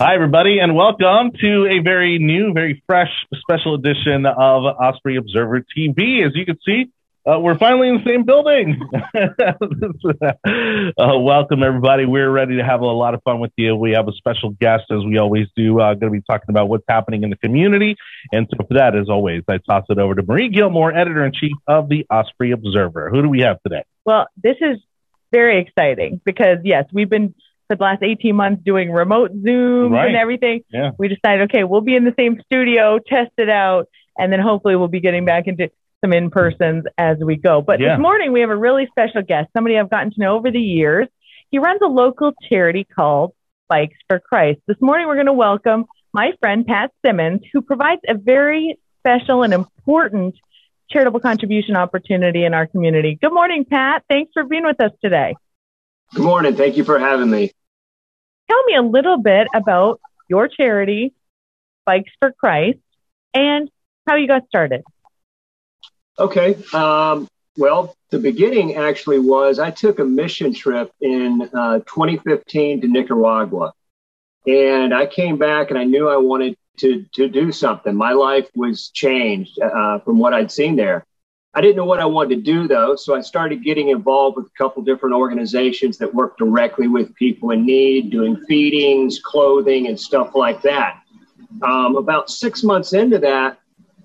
Hi, everybody, and welcome to a very new, very fresh special edition of Osprey Observer TV. As you can see, uh, we're finally in the same building. uh, welcome, everybody. We're ready to have a lot of fun with you. We have a special guest, as we always do, uh, going to be talking about what's happening in the community. And so, for that, as always, I toss it over to Marie Gilmore, editor in chief of the Osprey Observer. Who do we have today? Well, this is very exciting because, yes, we've been the last 18 months doing remote Zooms Right. and everything. Yeah. We decided, okay, we'll be in the same studio, test it out, and then hopefully we'll be getting back into some in persons as we go. But Yeah. this morning we have a really special guest, somebody I've gotten to know over the years. He runs a local charity called Bikes for Christ. This morning we're going to welcome my friend Pat Simmons, who provides a very special and important charitable contribution opportunity in our community. Good morning, Pat. Thanks for being with us today. Good morning. Thank you for having me. Tell me a little bit about your charity, Bikes for Christ, and how you got started. Okay. Um, well, the beginning actually was I took a mission trip in uh, 2015 to Nicaragua. And I came back and I knew I wanted to, to do something. My life was changed uh, from what I'd seen there. I didn't know what I wanted to do though, so I started getting involved with a couple different organizations that work directly with people in need, doing feedings, clothing, and stuff like that. Um, about six months into that,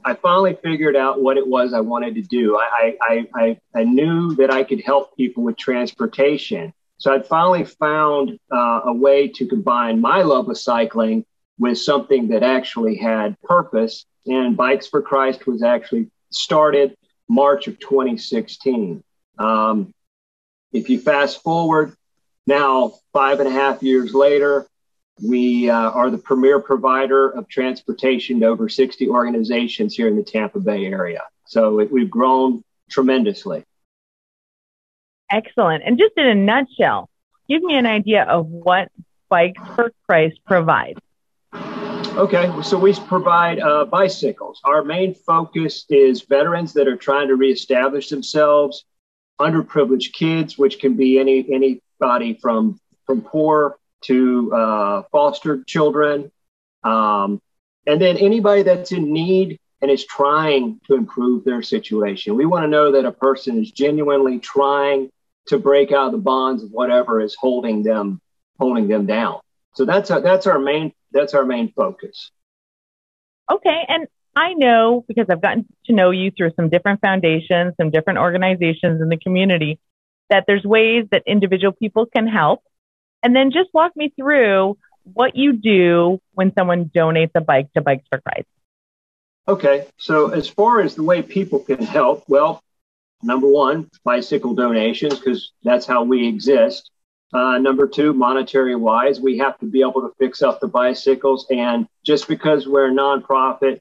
I finally figured out what it was I wanted to do. I, I, I, I knew that I could help people with transportation. So I'd finally found uh, a way to combine my love of cycling with something that actually had purpose. And Bikes for Christ was actually started March of 2016. Um, if you fast forward now, five and a half years later, we uh, are the premier provider of transportation to over 60 organizations here in the Tampa Bay area. So it, we've grown tremendously. Excellent. And just in a nutshell, give me an idea of what Bikes for Christ provides. Okay, so we provide uh, bicycles. Our main focus is veterans that are trying to reestablish themselves, underprivileged kids, which can be any anybody from from poor to uh, foster children, um, and then anybody that's in need and is trying to improve their situation. We want to know that a person is genuinely trying to break out of the bonds of whatever is holding them holding them down. So that's our, that's our main that's our main focus. Okay. And I know because I've gotten to know you through some different foundations, some different organizations in the community, that there's ways that individual people can help. And then just walk me through what you do when someone donates a bike to Bikes for Christ. Okay, so as far as the way people can help, well, number one, bicycle donations, because that's how we exist. Uh, number two, monetary wise, we have to be able to fix up the bicycles. And just because we're a nonprofit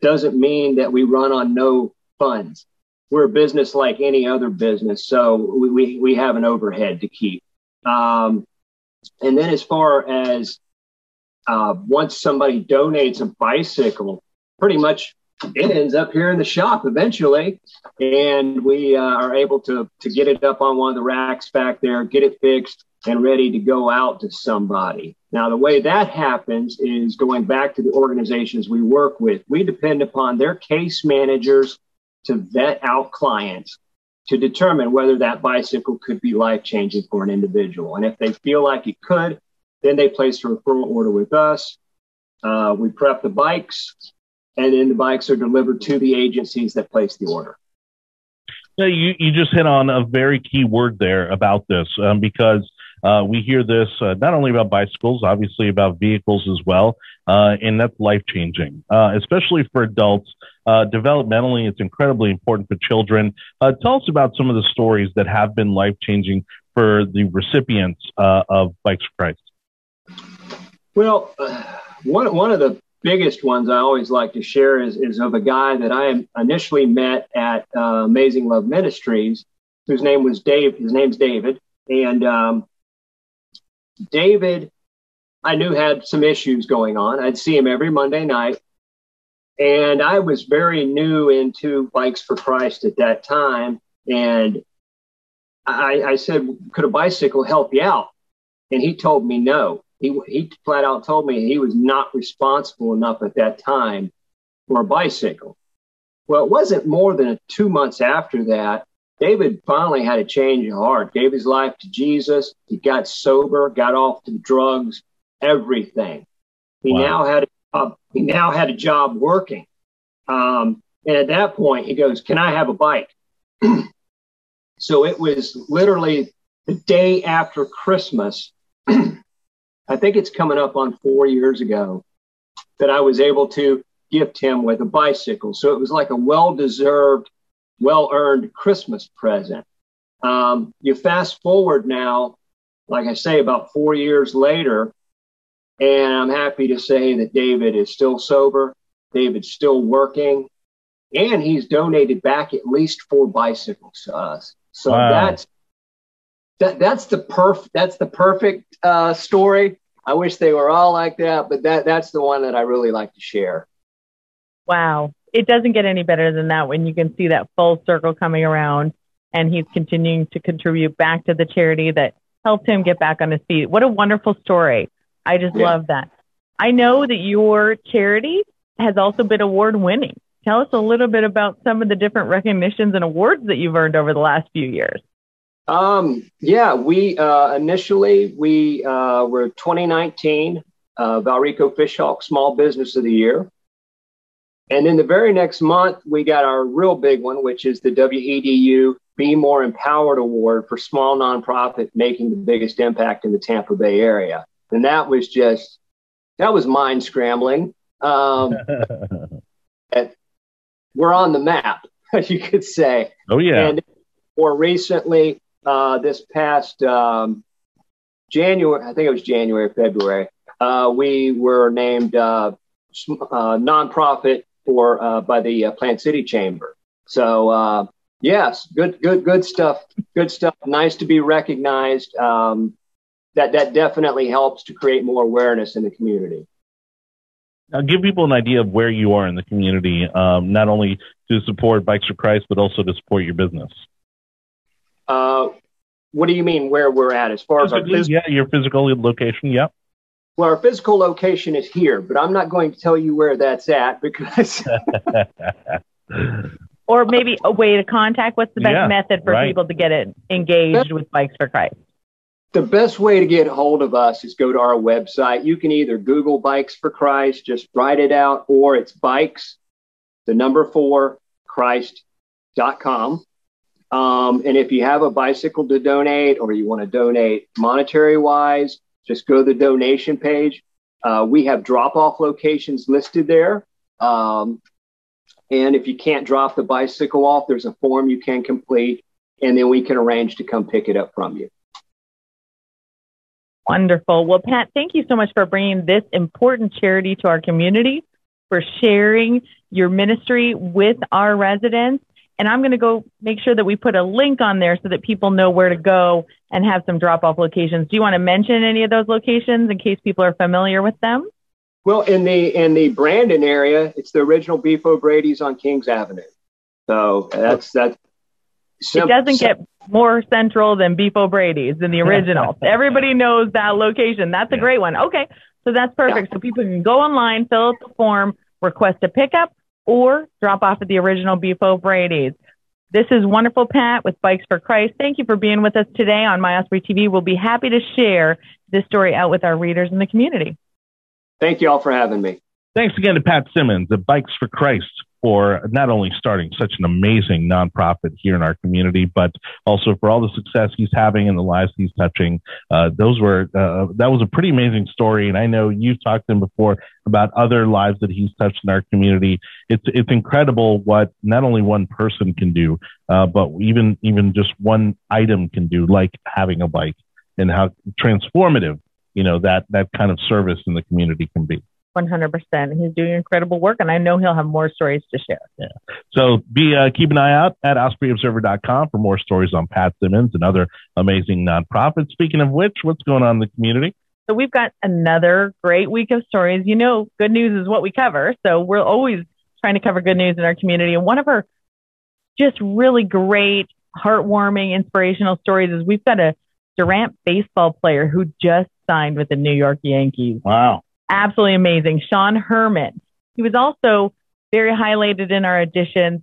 doesn't mean that we run on no funds. We're a business like any other business, so we, we, we have an overhead to keep. Um, and then as far as uh, once somebody donates a bicycle, pretty much it ends up here in the shop eventually, and we uh, are able to to get it up on one of the racks back there, get it fixed, and ready to go out to somebody. Now, the way that happens is going back to the organizations we work with. We depend upon their case managers to vet out clients to determine whether that bicycle could be life changing for an individual. And if they feel like it could, then they place a referral order with us. Uh, we prep the bikes, and then the bikes are delivered to the agencies that place the order. Yeah, you, you just hit on a very key word there about this um, because uh, we hear this uh, not only about bicycles, obviously about vehicles as well, uh, and that's life changing, uh, especially for adults. Uh, developmentally, it's incredibly important for children. Uh, tell us about some of the stories that have been life changing for the recipients of Bikes for Christ. Well, one, one of the biggest ones I always like to share is, is of a guy that I initially met at uh, Amazing Love Ministries, whose name was Dave. His name's David, and um, David, I knew had some issues going on. I'd see him every Monday night, and I was very new into Bikes for Christ at that time, and I, I said, "Could a bicycle help you out?" And he told me no. He, he flat out told me he was not responsible enough at that time for a bicycle. Well, it wasn't more than two months after that. David finally had a change of heart, gave his life to Jesus. He got sober, got off the drugs, everything. He wow. now had a job, he now had a job working. Um, and at that point, he goes, "Can I have a bike?" so it was literally the day after Christmas. I think it's coming up on four years ago that I was able to gift him with a bicycle. So it was like a well deserved, well earned Christmas present. Um, you fast forward now, like I say, about four years later, and I'm happy to say that David is still sober. David's still working, and he's donated back at least four bicycles to us. So wow. that's that that's the perf that's the perfect uh, story. I wish they were all like that, but that that's the one that I really like to share. Wow, it doesn't get any better than that when you can see that full circle coming around, and he's continuing to contribute back to the charity that helped him get back on his feet. What a wonderful story! I just yeah. love that. I know that your charity has also been award winning. Tell us a little bit about some of the different recognitions and awards that you've earned over the last few years. Um, yeah, we uh, initially we uh, were 2019 uh, Valrico Fishhawk Small Business of the Year, and then the very next month we got our real big one, which is the WEDU Be More Empowered Award for small nonprofit making the biggest impact in the Tampa Bay area, and that was just that was mind scrambling. Um, we're on the map, you could say. Oh yeah. And more recently, uh, this past um, January, I think it was January, February, uh, we were named uh, uh nonprofit for uh, by the uh, Plant City Chamber. So yes, good, good, good stuff. Good stuff. Nice to be recognized. Um, that that definitely helps to create more awareness in the community. Now, give people an idea of where you are in the community, um, not only to support Bikes for Christ, but also to support your business. Uh, what do you mean where we're at as far Physically, as our phys- yeah, your physical location? Yep. Well, our physical location is here, but I'm not going to tell you where that's at because. or maybe a way to contact. What's the best yeah, method for right. people to get it engaged with Bikes for Christ? The best way to get hold of us is go to our website. You can either Google Bikes for Christ, just write it out, or it's bikes, the number four, Christ.com. Um, and if you have a bicycle to donate or you want to donate monetary wise, just go to the donation page. Uh, we have drop off locations listed there. Um, and if you can't drop the bicycle off, there's a form you can complete, and then we can arrange to come pick it up from you. Wonderful. Well, Pat, thank you so much for bringing this important charity to our community, for sharing your ministry with our residents. And I'm going to go make sure that we put a link on there so that people know where to go and have some drop off locations. Do you want to mention any of those locations in case people are familiar with them? Well, in the in the Brandon area, it's the original Beef O'Brady's on Kings Avenue. So that's that's. it doesn't get more central than Beef O'Brady's than the original. Everybody knows that location. That's a great one. Okay, so that's perfect. Yeah. So people can go online, fill out the form, request a pickup, or drop off at the original Beef Brady's. This is wonderful, Pat, with Bikes for Christ. Thank you for being with us today on My Osprey TV. We'll be happy to share this story out with our readers in the community. Thank you all for having me. Thanks again to Pat Simmons of Bikes for Christ for not only starting such an amazing nonprofit here in our community, but also for all the success he's having and the lives he's touching. Uh, those were uh, that was a pretty amazing story, and I know you've talked to him before about other lives that he's touched in our community. It's it's incredible what not only one person can do, uh, but even even just one item can do, like having a bike, and how transformative you know that that kind of service in the community can be. 100%. He's doing incredible work, and I know he'll have more stories to share. Yeah. So be uh, keep an eye out at OspreyObserver.com for more stories on Pat Simmons and other amazing nonprofits. Speaking of which, what's going on in the community? So we've got another great week of stories. You know, good news is what we cover. So we're always trying to cover good news in our community. And one of our just really great, heartwarming, inspirational stories is we've got a Durant baseball player who just signed with the New York Yankees. Wow. Absolutely amazing. Sean Herman. He was also very highlighted in our editions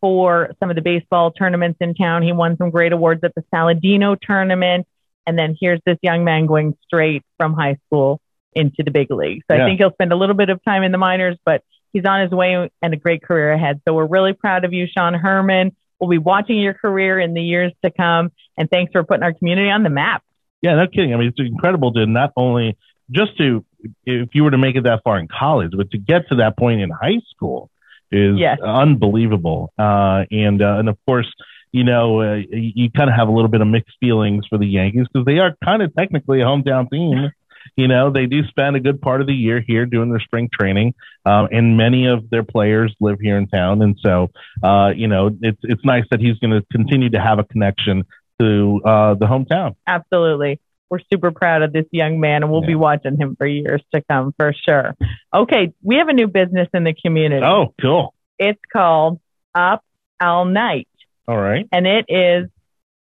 for some of the baseball tournaments in town. He won some great awards at the Saladino tournament. And then here's this young man going straight from high school into the big league. So yeah. I think he'll spend a little bit of time in the minors, but he's on his way and a great career ahead. So we're really proud of you, Sean Herman. We'll be watching your career in the years to come. And thanks for putting our community on the map. Yeah, no kidding. I mean, it's incredible to not only just to, if you were to make it that far in college, but to get to that point in high school is yes. unbelievable. Uh, and, uh, and of course, you know, uh, you, you kind of have a little bit of mixed feelings for the Yankees because they are kind of technically a hometown team. you know, they do spend a good part of the year here doing their spring training, um, and many of their players live here in town. And so, uh, you know, it's it's nice that he's going to continue to have a connection to uh, the hometown. Absolutely. We're super proud of this young man, and we'll yeah. be watching him for years to come for sure. Okay, we have a new business in the community. Oh, cool. It's called Up All Night. All right. And it is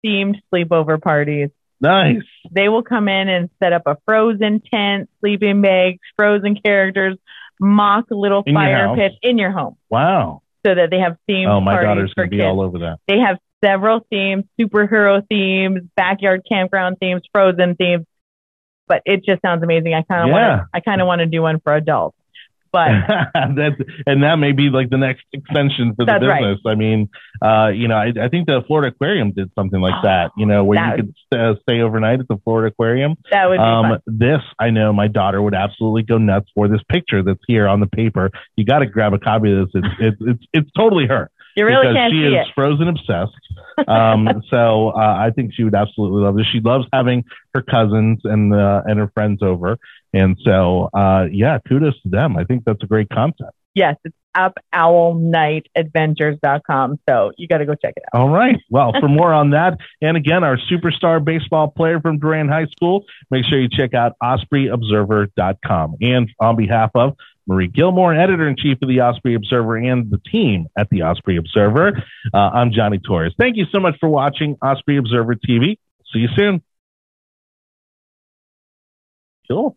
themed sleepover parties. Nice. They will come in and set up a frozen tent, sleeping bags, frozen characters, mock little in fire pits in your home. Wow. So that they have themes. Oh, my daughter's going to be all over that. They have several themes, superhero themes, backyard campground themes, frozen themes. But it just sounds amazing. I kind of yeah. want I kind of want to do one for adults. But that's and that may be like the next extension for the business. Right. I mean, uh, you know, I, I, think the Florida Aquarium did something like that. You know, where you could uh, stay overnight at the Florida Aquarium. That would be um, fun. This I know my daughter would absolutely go nuts for. This picture that's here on the paper. You got to grab a copy of this. It's it's it's, it's totally her. You really because can't she see is it. frozen obsessed. Um, so uh, I think she would absolutely love this. She loves having her cousins and uh, and her friends over, and so, uh, yeah, kudos to them. I think that's a great concept. Yes, it's upallnightadventures.com. So you got to go check it out. All right. Well, for more on that, and again, our superstar baseball player from Durant High School, make sure you check out ospreyobserver.com. And on behalf of Marie Gilmore, editor in chief of the Osprey Observer and the team at the Osprey Observer, uh, I'm Johnny Torres. Thank you so much for watching Osprey Observer TV. See you soon. Cool.